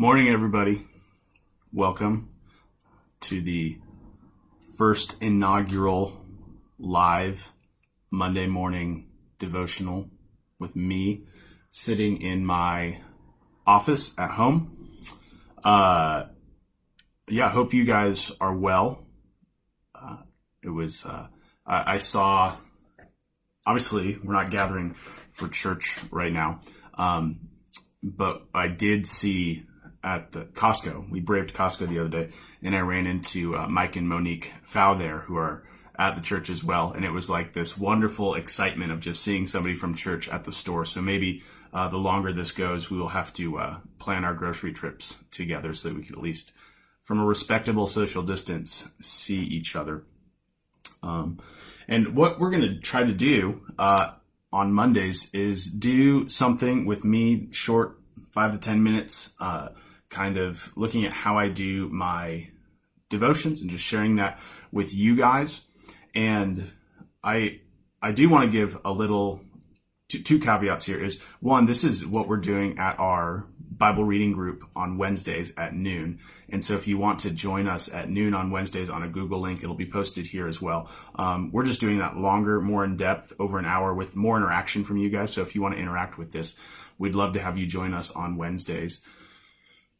Morning, everybody. Welcome to the first inaugural live Monday morning devotional with me sitting in my office at home. Uh, yeah, I hope you guys are well. Uh, it was, uh, I, I saw, obviously, we're not gathering for church right now. Um, but I did see at the Costco. We braved Costco the other day, and I ran into uh, Mike and Monique Fow there, who are at the church as well. And it was like this wonderful excitement of just seeing somebody from church at the store. So maybe uh, the longer this goes, we will have to uh, plan our grocery trips together so that we can at least, from a respectable social distance, see each other. Um, and what we're going to try to do uh, on Mondays is do something with me, short, five to 10 minutes, uh, kind of looking at how I do my devotions and just sharing that with you guys. And I, I do want to give a little, two, two caveats here is one, this is what we're doing at our Bible reading group on Wednesdays at noon. And so if you want to join us at noon on Wednesdays on a Google link, it'll be posted here as well. Um, we're just doing that longer, more in depth, over an hour with more interaction from you guys. So if you want to interact with this, we'd love to have you join us on Wednesdays.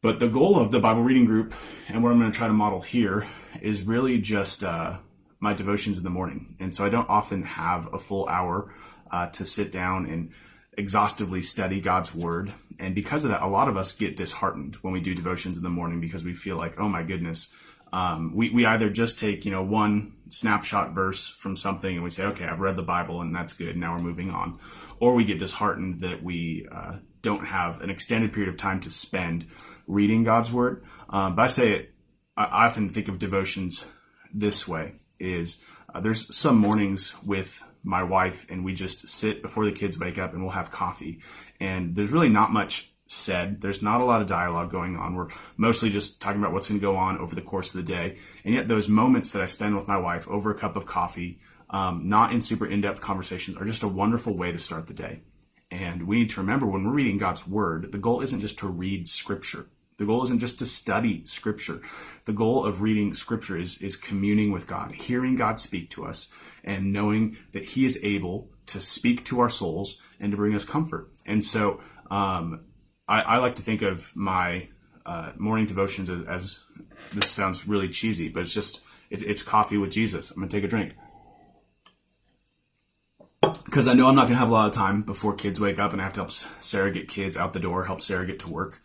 But the goal of the Bible reading group and what I'm going to try to model here is really just uh, my devotions in the morning. And so I don't often have a full hour uh, to sit down and exhaustively study God's word. And because of that, a lot of us get disheartened when we do devotions in the morning because we feel like, oh my goodness, um, we, we either just take, you know, one snapshot verse from something and we say, okay, I've read the Bible and that's good. Now we're moving on. Or we get disheartened that we uh, don't have an extended period of time to spend reading God's word. Um, but I say it, I often think of devotions this way is uh, there's some mornings with my wife and we just sit before the kids wake up and we'll have coffee. And there's really not much said. There's not a lot of dialogue going on. We're mostly just talking about what's going to go on over the course of the day. And yet those moments that i spend with my wife over a cup of coffee um, not in super in-depth conversations are just a wonderful way to start the day. And we need to remember when we're reading god's word the goal isn't just to read scripture the goal isn't just to study scripture. The goal of reading scripture is, is communing with God, hearing God speak to us and knowing that he is able to speak to our souls and to bring us comfort. And so, um, I, I, like to think of my, uh, morning devotions as, as, this sounds really cheesy, but it's just, it's, it's coffee with Jesus. I'm going to take a drink because I know I'm not going to have a lot of time before kids wake up and I have to help Sarah get kids out the door, help Sarah get to work.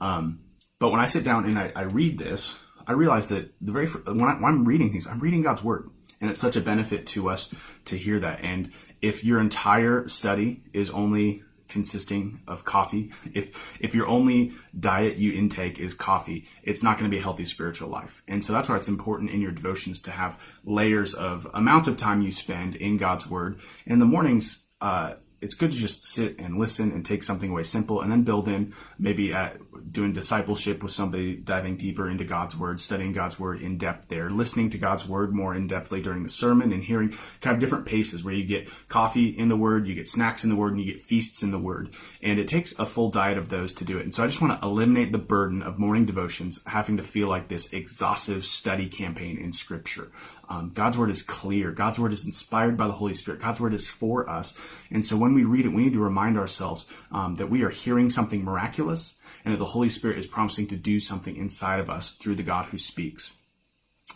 Um, but when I sit down and I, I read this, I realize that the very when, I, I'm reading things, I'm reading God's word, and it's such a benefit to us to hear that. And if your entire study is only consisting of coffee, if if your only diet you intake is coffee, it's not going to be a healthy spiritual life. And so that's why it's important in your devotions to have layers of amount of time you spend in God's word. In the mornings, uh, it's good to just sit and listen and take something away simple and then build in maybe at doing discipleship with somebody diving deeper into God's word, studying God's word in depth there, listening to God's word more in depthly during the sermon and hearing kind of different paces where you get coffee in the word, you get snacks in the word, and you get feasts in the word. And it takes a full diet of those to do it. And so I just want to eliminate the burden of morning devotions having to feel like this exhaustive study campaign in scripture. Um, God's word is clear. God's word is inspired by the Holy Spirit. God's word is for us. And so when we read it, we need to remind ourselves um, that we are hearing something miraculous and that the Holy Spirit is promising to do something inside of us through the God who speaks.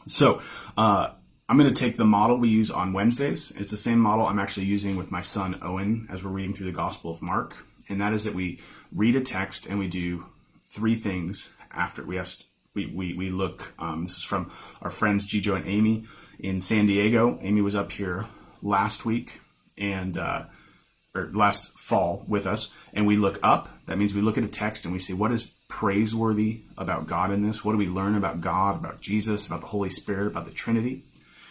So, uh, I'm going to take the model we use on Wednesdays. It's the same model I'm actually using with my son Owen as we're reading through the Gospel of Mark. And that is that we read a text and we do three things after we have we, we, we look um, this is from our friends Gijo and Amy in San Diego. Amy was up here last week and uh, or last fall with us, and we look up. That means we look at a text and we see what is praiseworthy about God in this. What do we learn about God, about Jesus, about the Holy Spirit, about the Trinity?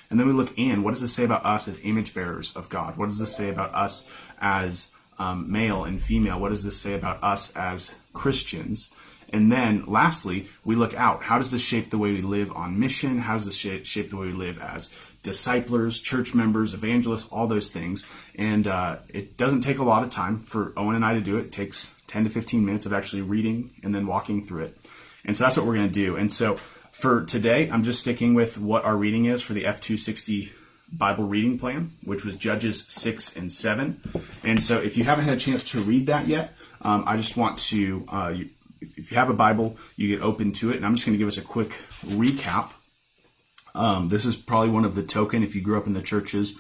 And then we look in. What does this say about us as image bearers of God? What does this say about us as um, male and female? What does this say about us as Christians? And then lastly, we look out. How does this shape the way we live on mission? How does this shape, the way we live as disciplers, church members, evangelists, all those things. And uh, it doesn't take a lot of time for Owen and I to do it. It takes 10 to 15 minutes of actually reading and then walking through it. And so that's what we're going to do. And so for today, I'm just sticking with what our reading is for the F260 Bible reading plan, which was Judges 6 and 7. And so if you haven't had a chance to read that yet, um, I just want to, uh, if you have a Bible, you get open to it. And I'm just going to give us a quick recap. Um, this is probably one of the token, if you grew up in the churches,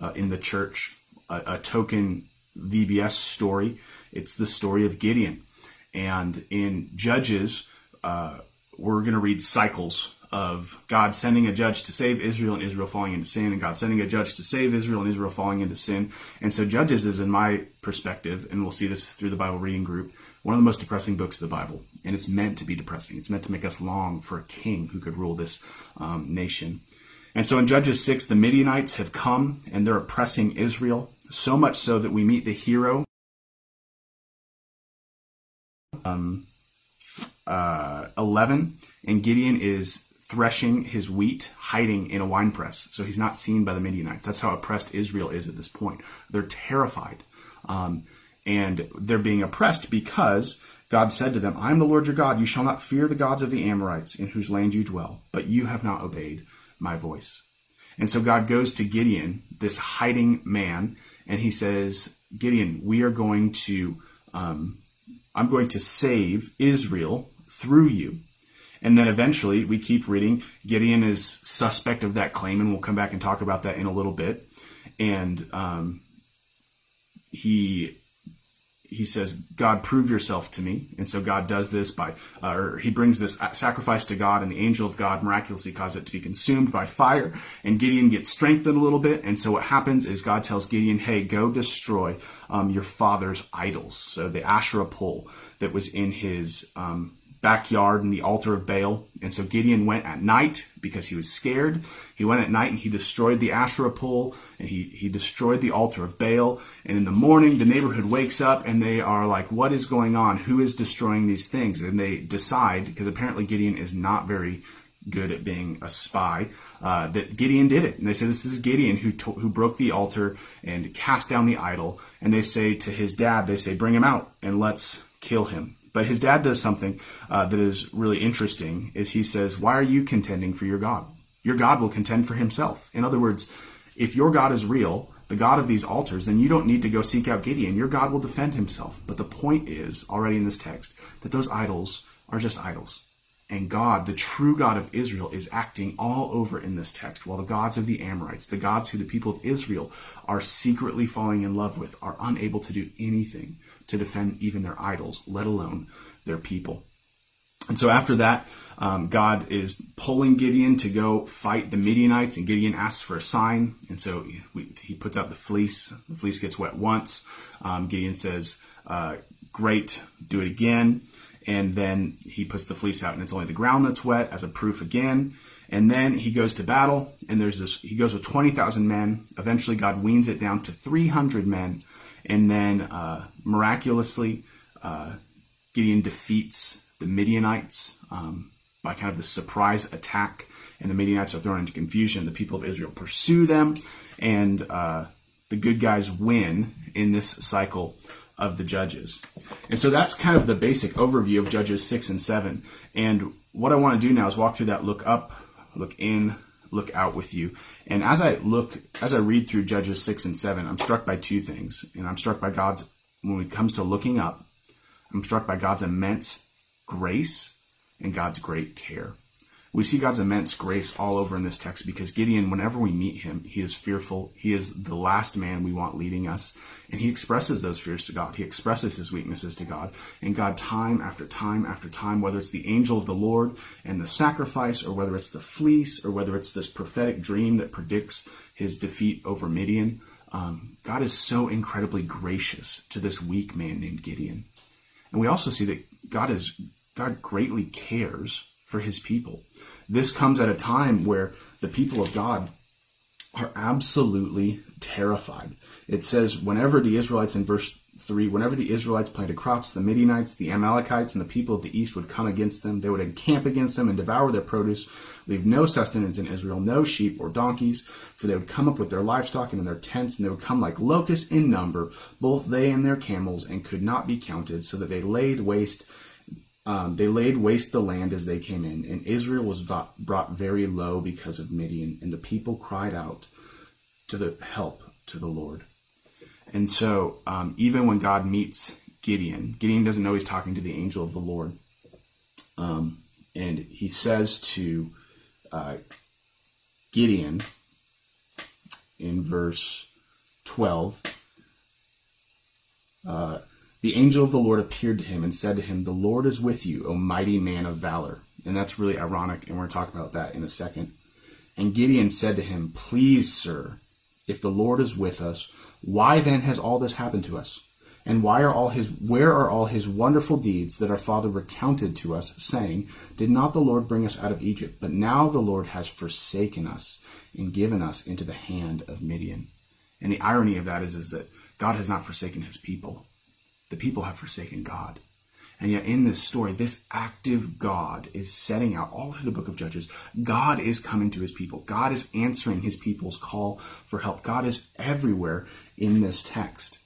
uh, in the church, a, a token VBS story. It's the story of Gideon. And in Judges, uh, we're going to read cycles of God sending a judge to save Israel and Israel falling into sin, and God sending a judge to save Israel and Israel falling into sin. And so, Judges is, in my perspective, and we'll see this through the Bible reading group, one of the most depressing books of the Bible. And it's meant to be depressing. It's meant to make us long for a king who could rule this um, nation. And so, in Judges 6, the Midianites have come and they're oppressing Israel, so much so that we meet the hero. Um, uh, 11, and Gideon is threshing his wheat, hiding in a wine press. So he's not seen by the Midianites. That's how oppressed Israel is at this point. They're terrified. Um, and they're being oppressed because God said to them, I am the Lord your God. You shall not fear the gods of the Amorites in whose land you dwell, but you have not obeyed my voice. And so God goes to Gideon, this hiding man, and he says, Gideon, we are going to, um, I'm going to save Israel through you. And then eventually we keep reading. Gideon is suspect of that claim, and we'll come back and talk about that in a little bit. And um, he he says, God, prove yourself to me. And so God does this by, uh, or he brings this sacrifice to God, and the angel of God miraculously causes it to be consumed by fire. And Gideon gets strengthened a little bit. And so what happens is God tells Gideon, hey, go destroy um, your father's idols. So the Asherah pole that was in his um, backyard and the altar of Baal. And so Gideon went at night because he was scared. He went at night and he destroyed the Asherah pole and he, he destroyed the altar of Baal. And in the morning, the neighborhood wakes up and they are like, what is going on? Who is destroying these things? And they decide, because apparently Gideon is not very good at being a spy, uh, that Gideon did it. And they say this is Gideon who to- who broke the altar and cast down the idol. And they say to his dad, they say, bring him out and let's kill him. But his dad does something uh, that is really interesting. Is he says, "Why are you contending for your God? Your God will contend for himself." In other words, if your God is real, the God of these altars, then you don't need to go seek out Gideon. Your God will defend himself. But the point is, already in this text, that those idols are just idols. And God, the true God of Israel, is acting all over in this text, while the gods of the Amorites, the gods who the people of Israel are secretly falling in love with, are unable to do anything to defend even their idols, let alone their people. And so after that, um, God is pulling Gideon to go fight the Midianites, and Gideon asks for a sign. And so he, he puts out the fleece. The fleece gets wet once. Um, Gideon says, uh, Great, do it again. And then he puts the fleece out, and it's only the ground that's wet as a proof again. And then he goes to battle, and there's this, he goes with 20,000 men. Eventually, God weans it down to 300 men and then uh, miraculously, uh, Gideon defeats the Midianites um, by kind of the surprise attack, and the Midianites are thrown into confusion. The people of Israel pursue them, and uh, the good guys win in this cycle of the judges. And so that's kind of the basic overview of Judges 6 and 7. And what I want to do now is walk through that look up, look in, look out with you. And as I look, as I read through Judges 6 and 7, I'm struck by two things. And I'm struck by God's, when it comes to looking up, I'm struck by God's immense grace and God's great care. We see God's immense grace all over in this text because Gideon, whenever we meet him, he is fearful. He is the last man we want leading us. And he expresses those fears to God. He expresses his weaknesses to God. And God, time after time after time, whether it's the angel of the Lord and the sacrifice, or whether it's the fleece, or whether it's this prophetic dream that predicts his defeat over Midian, um, God is so incredibly gracious to this weak man named Gideon. And we also see that God is God greatly cares for his people. This comes at a time where the people of God are absolutely terrified. It says, whenever the Israelites in verse 3 Whenever the Israelites planted crops, the Midianites, the Amalekites, and the people of the east would come against them. They would encamp against them and devour their produce, leave no sustenance in Israel, no sheep or donkeys, for they would come up with their livestock and in their tents, and they would come like locusts in number, both they and their camels, and could not be counted, so that they laid waste. Um, they laid waste the land as they came in, and Israel was brought very low because of Midian, and the people cried out to the help to the Lord. And so, um, even when God meets Gideon, Gideon doesn't know he's talking to the angel of the Lord. Um, and he says to uh, Gideon in verse 12, uh, the angel of the Lord appeared to him and said to him, The Lord is with you, O mighty man of valor. And that's really ironic, and we're going to talk about that in a second. And Gideon said to him, Please, sir, if the Lord is with us, why then has all this happened to us? And why are all his where are all his wonderful deeds that our father recounted to us, saying, Did not the Lord bring us out of Egypt? But now the Lord has forsaken us and given us into the hand of Midian. And the irony of that is, is that God has not forsaken his people. The people have forsaken God. And yet, in this story, this active God is setting out all through the book of Judges. God is coming to his people. God is answering his people's call for help. God is everywhere in this text.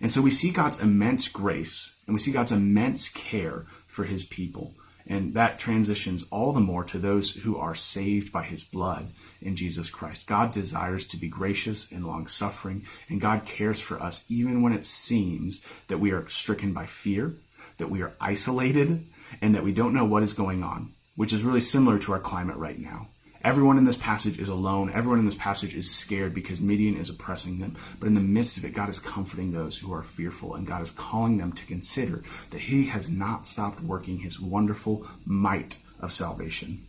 And so we see God's immense grace and we see God's immense care for his people. And that transitions all the more to those who are saved by his blood in Jesus Christ. God desires to be gracious and long suffering, and God cares for us even when it seems that we are stricken by fear that we are isolated and that we don't know what is going on, which is really similar to our climate right now. Everyone in this passage is alone. Everyone in this passage is scared because Midian is oppressing them. But in the midst of it, God is comforting those who are fearful, and God is calling them to consider that He has not stopped working His wonderful might of salvation.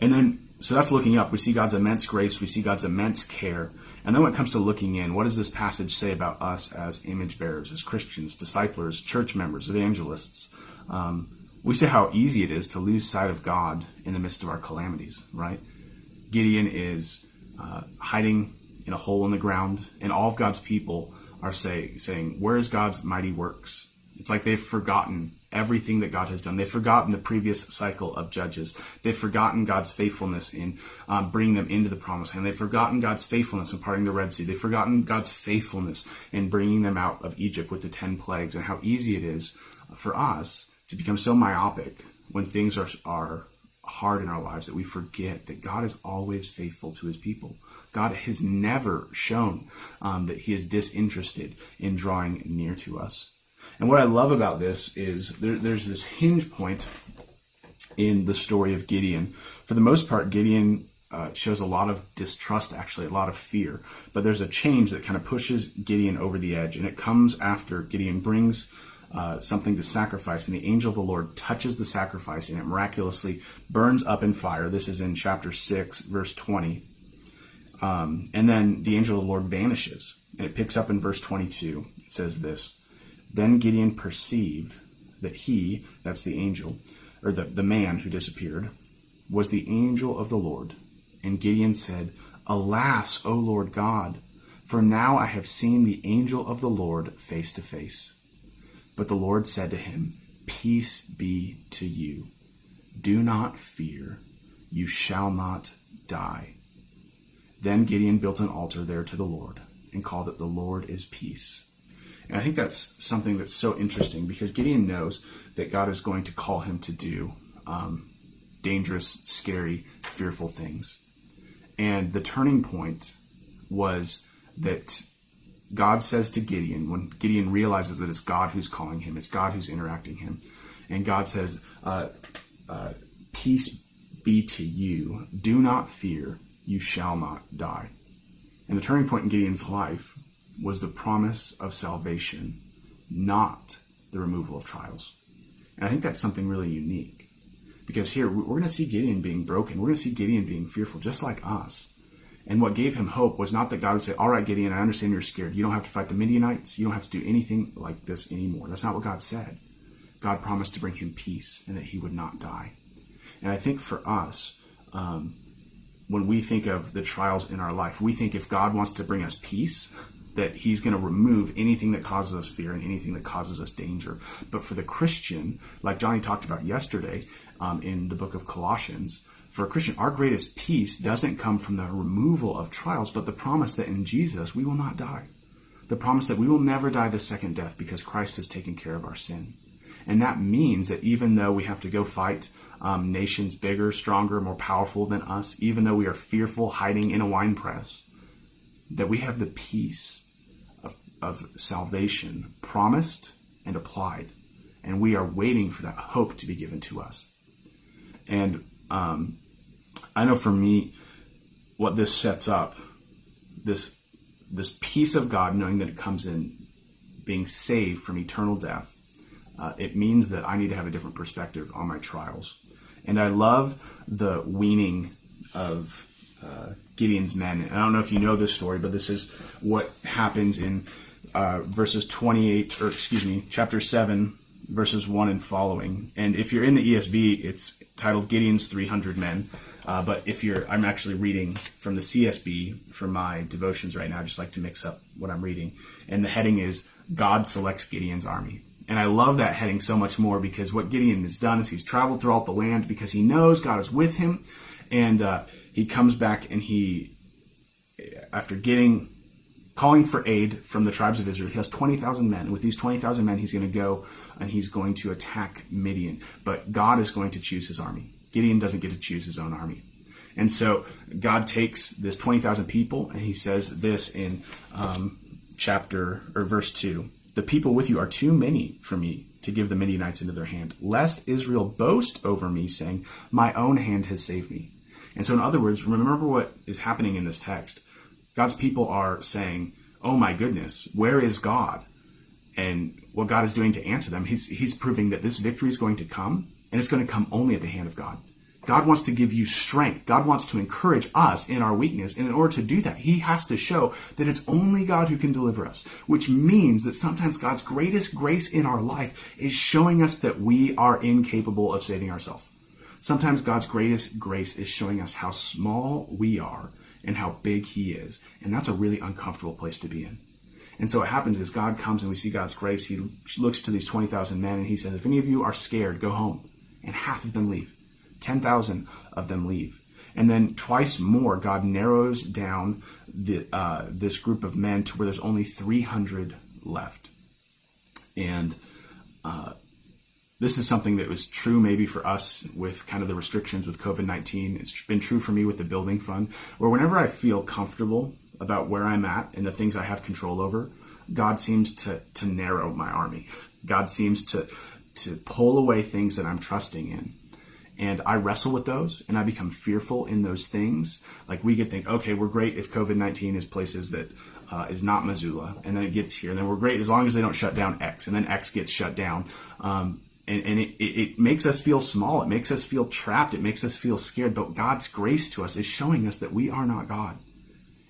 And then, so that's looking up. We see God's immense grace, we see God's immense care, and then when it comes to looking in, what does this passage say about us as image bearers, as Christians, disciplers, church members, evangelists? Um, we see how easy it is to lose sight of God in the midst of our calamities, right? Gideon is uh, hiding in a hole in the ground, and all of God's people are say, saying, Where is God's mighty works? It's like they've forgotten everything that God has done. They've forgotten the previous cycle of judges. They've forgotten God's faithfulness in um, bringing them into the promised land. They've forgotten God's faithfulness in parting the Red Sea. They've forgotten God's faithfulness in bringing them out of Egypt with the ten plagues and how easy it is for us to become so myopic when things are, are hard in our lives that we forget that God is always faithful to his people. God has never shown um, that he is disinterested in drawing near to us. And what I love about this is there, there's this hinge point in the story of Gideon. For the most part, Gideon uh, shows a lot of distrust, actually, a lot of fear. But there's a change that kind of pushes Gideon over the edge, and it comes after Gideon brings uh, something to sacrifice, and the angel of the Lord touches the sacrifice, and it miraculously burns up in fire. This is in chapter 6, verse 20. Um, and then the angel of the Lord vanishes, and it picks up in verse 22. It says this then Gideon perceived that he, that's the angel, or the, the man who disappeared, was the angel of the Lord. And Gideon said, Alas, O Lord God, for now I have seen the angel of the Lord face to face. But the Lord said to him, Peace be to you. Do not fear. You shall not die. Then Gideon built an altar there to the Lord and called it the Lord is Peace. And I think that's something that's so interesting because Gideon knows that God is going to call him to do um, dangerous, scary, fearful things. And the turning point was that God says to Gideon, when Gideon realizes that it's God who's calling him, it's God who's interacting him, and God says, uh, uh, Peace be to you. Do not fear. You shall not die. And the turning point in Gideon's life was the promise of salvation, not the removal of trials. And I think that's something really unique. Because here, we're going to see Gideon being broken. We're going to see Gideon being fearful, just like us. And what gave him hope was not that God would say, All right, Gideon, I understand you're scared. You don't have to fight the Midianites. You don't have to do anything like this anymore. That's not what God said. God promised to bring him peace and that he would not die. And I think for us, um, when we think of the trials in our life, we think if God wants to bring us peace, that he's going to remove anything that causes us fear and anything that causes us danger. But for the Christian, like Johnny talked about yesterday um, in the book of Colossians, for a Christian, our greatest peace doesn't come from the removal of trials, but the promise that in Jesus we will not die. The promise that we will never die the second death because Christ has taken care of our sin. And that means that even though we have to go fight um, nations bigger, stronger, more powerful than us, even though we are fearful hiding in a wine press, that we have the peace of, of salvation promised and applied. And we are waiting for that hope to be given to us. And um, I know for me, what this sets up, this this peace of God, knowing that it comes in being saved from eternal death, uh, it means that I need to have a different perspective on my trials. And I love the weaning of uh, Gideon's men. And I don't know if you know this story, but this is what happens in uh, verses 28, or excuse me, chapter 7, verses 1 and following. And if you're in the ESV, it's titled Gideon's 300 Men. Uh, but if you're, I'm actually reading from the CSB for my devotions right now. I just like to mix up what I'm reading. And the heading is God selects Gideon's army. And I love that heading so much more because what Gideon has done is he's traveled throughout the land because he knows God is with him. And uh, he comes back and he, after getting, calling for aid from the tribes of Israel, he has 20,000 men. With these 20,000 men, he's going to go and he's going to attack Midian. But God is going to choose his army. Gideon doesn't get to choose his own army. And so God takes this 20,000 people and he says this in um, chapter or verse 2 The people with you are too many for me to give the Midianites into their hand, lest Israel boast over me, saying, My own hand has saved me. And so, in other words, remember what is happening in this text. God's people are saying, Oh my goodness, where is God? And what God is doing to answer them, he's, he's proving that this victory is going to come, and it's going to come only at the hand of God. God wants to give you strength. God wants to encourage us in our weakness. And in order to do that, He has to show that it's only God who can deliver us, which means that sometimes God's greatest grace in our life is showing us that we are incapable of saving ourselves. Sometimes God's greatest grace is showing us how small we are and how big He is. And that's a really uncomfortable place to be in. And so what happens is God comes and we see God's grace. He looks to these 20,000 men and He says, If any of you are scared, go home. And half of them leave. 10,000 of them leave. And then twice more, God narrows down the, uh, this group of men to where there's only 300 left. And uh, this is something that was true maybe for us with kind of the restrictions with COVID 19. It's been true for me with the building fund, where whenever I feel comfortable about where I'm at and the things I have control over, God seems to, to narrow my army. God seems to, to pull away things that I'm trusting in and I wrestle with those and I become fearful in those things. Like we could think, okay, we're great if COVID 19 is places that uh, is not Missoula and then it gets here and then we're great as long as they don't shut down X and then X gets shut down. Um, and, and it, it, makes us feel small. It makes us feel trapped. It makes us feel scared. But God's grace to us is showing us that we are not God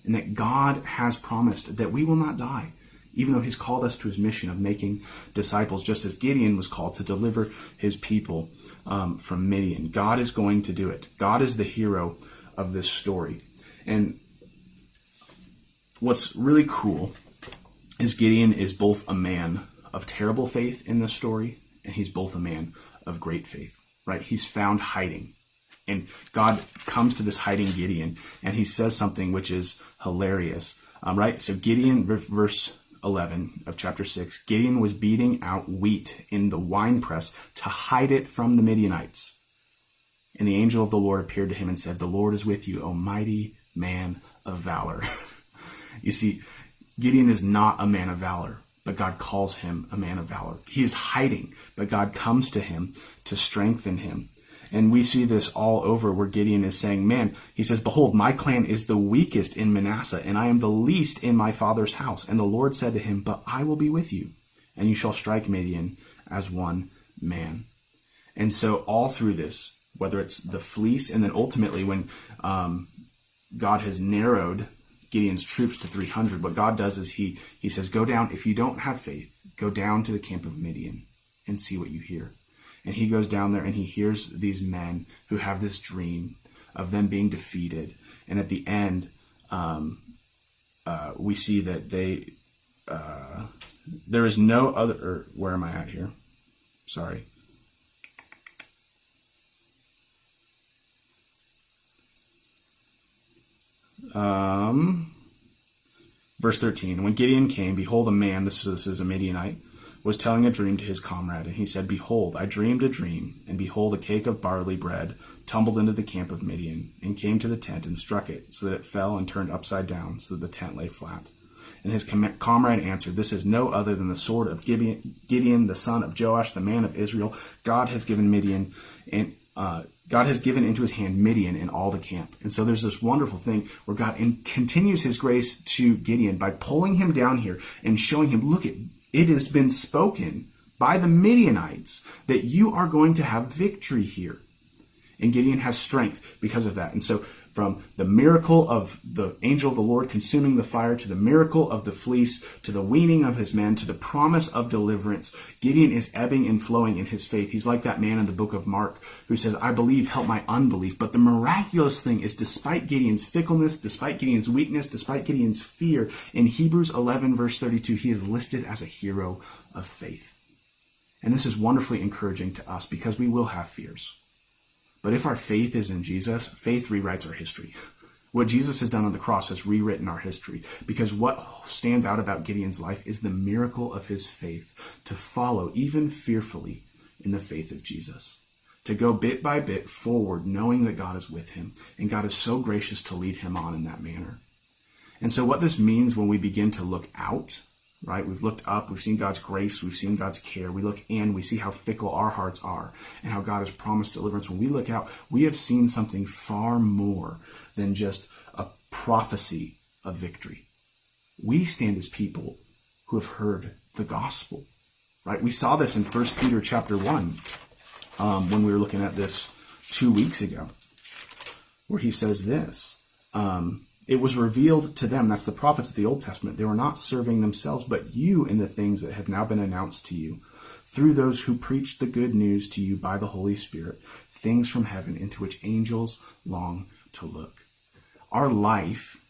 and that God has promised that we will not die even though he's called us to his mission of making disciples, just as Gideon was called to deliver his people um, from Midian. God is going to do it. God is the hero of this story. And what's really cool is Gideon is both a man of terrible faith in this story, and he's both a man of great faith, right? He's found hiding. And God comes to this hiding Gideon, and he says something which is hilarious, um, right? So Gideon, verse 11 of chapter 6, Gideon was beating out wheat in the winepress to hide it from the Midianites. And the angel of the Lord appeared to him and said, The Lord is with you, O mighty man of valor. you see, Gideon is not a man of valor, but God calls him a man of valor. He is hiding, but God comes to him to strengthen him. And we see this all over where Gideon is saying, Man, he says, Behold, my clan is the weakest in Manasseh, and I am the least in my father's house. And the Lord said to him, But I will be with you, and you shall strike Midian as one man. And so, all through this, whether it's the fleece, and then ultimately when um, God has narrowed Gideon's troops to 300, what God does is he, he says, Go down, if you don't have faith, go down to the camp of Midian and see what you hear. And he goes down there and he hears these men who have this dream of them being defeated. And at the end, um, uh, we see that they uh, there is no other. Or where am I at here? Sorry. Um, verse 13. When Gideon came, behold, a man, this, this is a Midianite, was telling a dream to his comrade. And he said, Behold, I dreamed a dream, and behold, a cake of barley bread tumbled into the camp of Midian, and came to the tent and struck it, so that it fell and turned upside down, so that the tent lay flat. And his com- comrade answered, This is no other than the sword of Gideon, Gideon, the son of Joash, the man of Israel. God has given Midian and uh, God has given into his hand Midian and all the camp. And so there's this wonderful thing where God in, continues his grace to Gideon by pulling him down here and showing him, look, it, it has been spoken by the Midianites that you are going to have victory here. And Gideon has strength because of that. And so from the miracle of the angel of the Lord consuming the fire to the miracle of the fleece to the weaning of his men to the promise of deliverance. Gideon is ebbing and flowing in his faith. He's like that man in the book of Mark who says, I believe, help my unbelief. But the miraculous thing is despite Gideon's fickleness, despite Gideon's weakness, despite Gideon's fear, in Hebrews 11 verse 32, he is listed as a hero of faith. And this is wonderfully encouraging to us because we will have fears. But if our faith is in Jesus, faith rewrites our history. What Jesus has done on the cross has rewritten our history because what stands out about Gideon's life is the miracle of his faith to follow, even fearfully, in the faith of Jesus. To go bit by bit forward, knowing that God is with him, and God is so gracious to lead him on in that manner. And so, what this means when we begin to look out right? We've looked up, we've seen God's grace, we've seen God's care. We look in, we see how fickle our hearts are and how God has promised deliverance. When we look out, we have seen something far more than just a prophecy of victory. We stand as people who have heard the gospel, right? We saw this in 1 Peter chapter 1 um, when we were looking at this two weeks ago, where he says this. Um, it was revealed to them, that's the prophets of the Old Testament. They were not serving themselves, but you in the things that have now been announced to you through those who preached the good news to you by the Holy Spirit, things from heaven into which angels long to look. Our life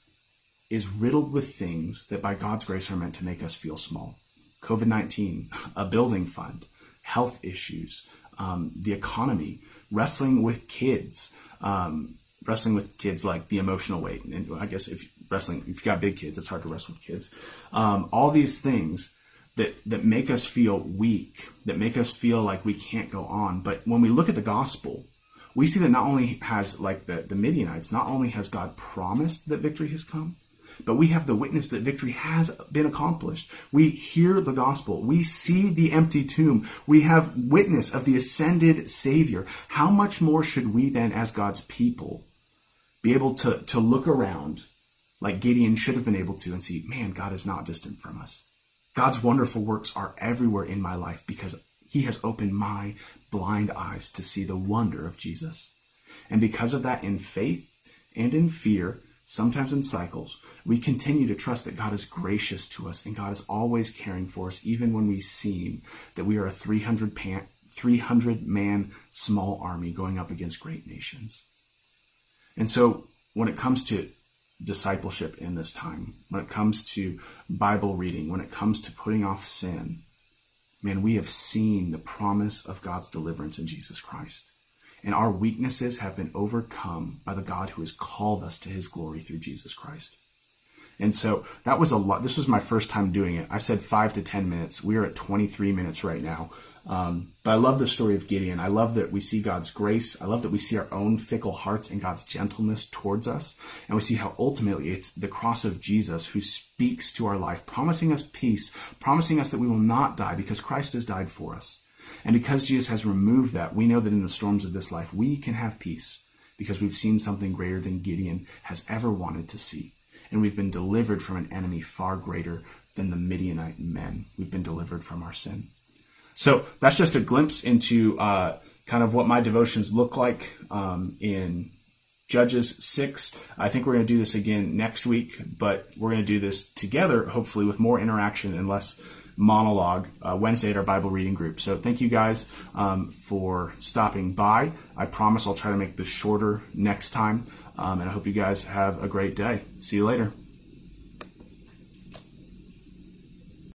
is riddled with things that by God's grace are meant to make us feel small. COVID 19, a building fund, health issues, um, the economy, wrestling with kids, um, wrestling with kids like the emotional weight, and I guess if wrestling, if you've got big kids, it's hard to wrestle with kids. Um, all these things that that make us feel weak, that make us feel like we can't go on. But when we look at the gospel, we see that not only has like the the Midianites, not only has God promised that victory has come, but we have the witness that victory has been accomplished. We hear the gospel. We see the empty tomb. We have witness of the ascended Savior. How much more should we then, as God's people, be able to, to look around like Gideon should have been able to and see, man, God is not distant from us. God's wonderful works are everywhere in my life because he has opened my blind eyes to see the wonder of Jesus. And because of that, in faith and in fear, sometimes in cycles, we continue to trust that God is gracious to us and God is always caring for us, even when we seem that we are a 300, pan, 300 man small army going up against great nations. And so when it comes to discipleship in this time, when it comes to Bible reading, when it comes to putting off sin, man, we have seen the promise of God's deliverance in Jesus Christ. And our weaknesses have been overcome by the God who has called us to his glory through Jesus Christ. And so that was a lot. This was my first time doing it. I said five to 10 minutes. We are at 23 minutes right now. Um, but I love the story of Gideon. I love that we see God's grace. I love that we see our own fickle hearts and God's gentleness towards us. And we see how ultimately it's the cross of Jesus who speaks to our life, promising us peace, promising us that we will not die because Christ has died for us. And because Jesus has removed that, we know that in the storms of this life, we can have peace because we've seen something greater than Gideon has ever wanted to see. And we've been delivered from an enemy far greater than the Midianite men. We've been delivered from our sin. So that's just a glimpse into uh, kind of what my devotions look like um, in Judges 6. I think we're going to do this again next week, but we're going to do this together, hopefully, with more interaction and less monologue uh, Wednesday at our Bible reading group. So thank you guys um, for stopping by. I promise I'll try to make this shorter next time. Um, and I hope you guys have a great day. See you later.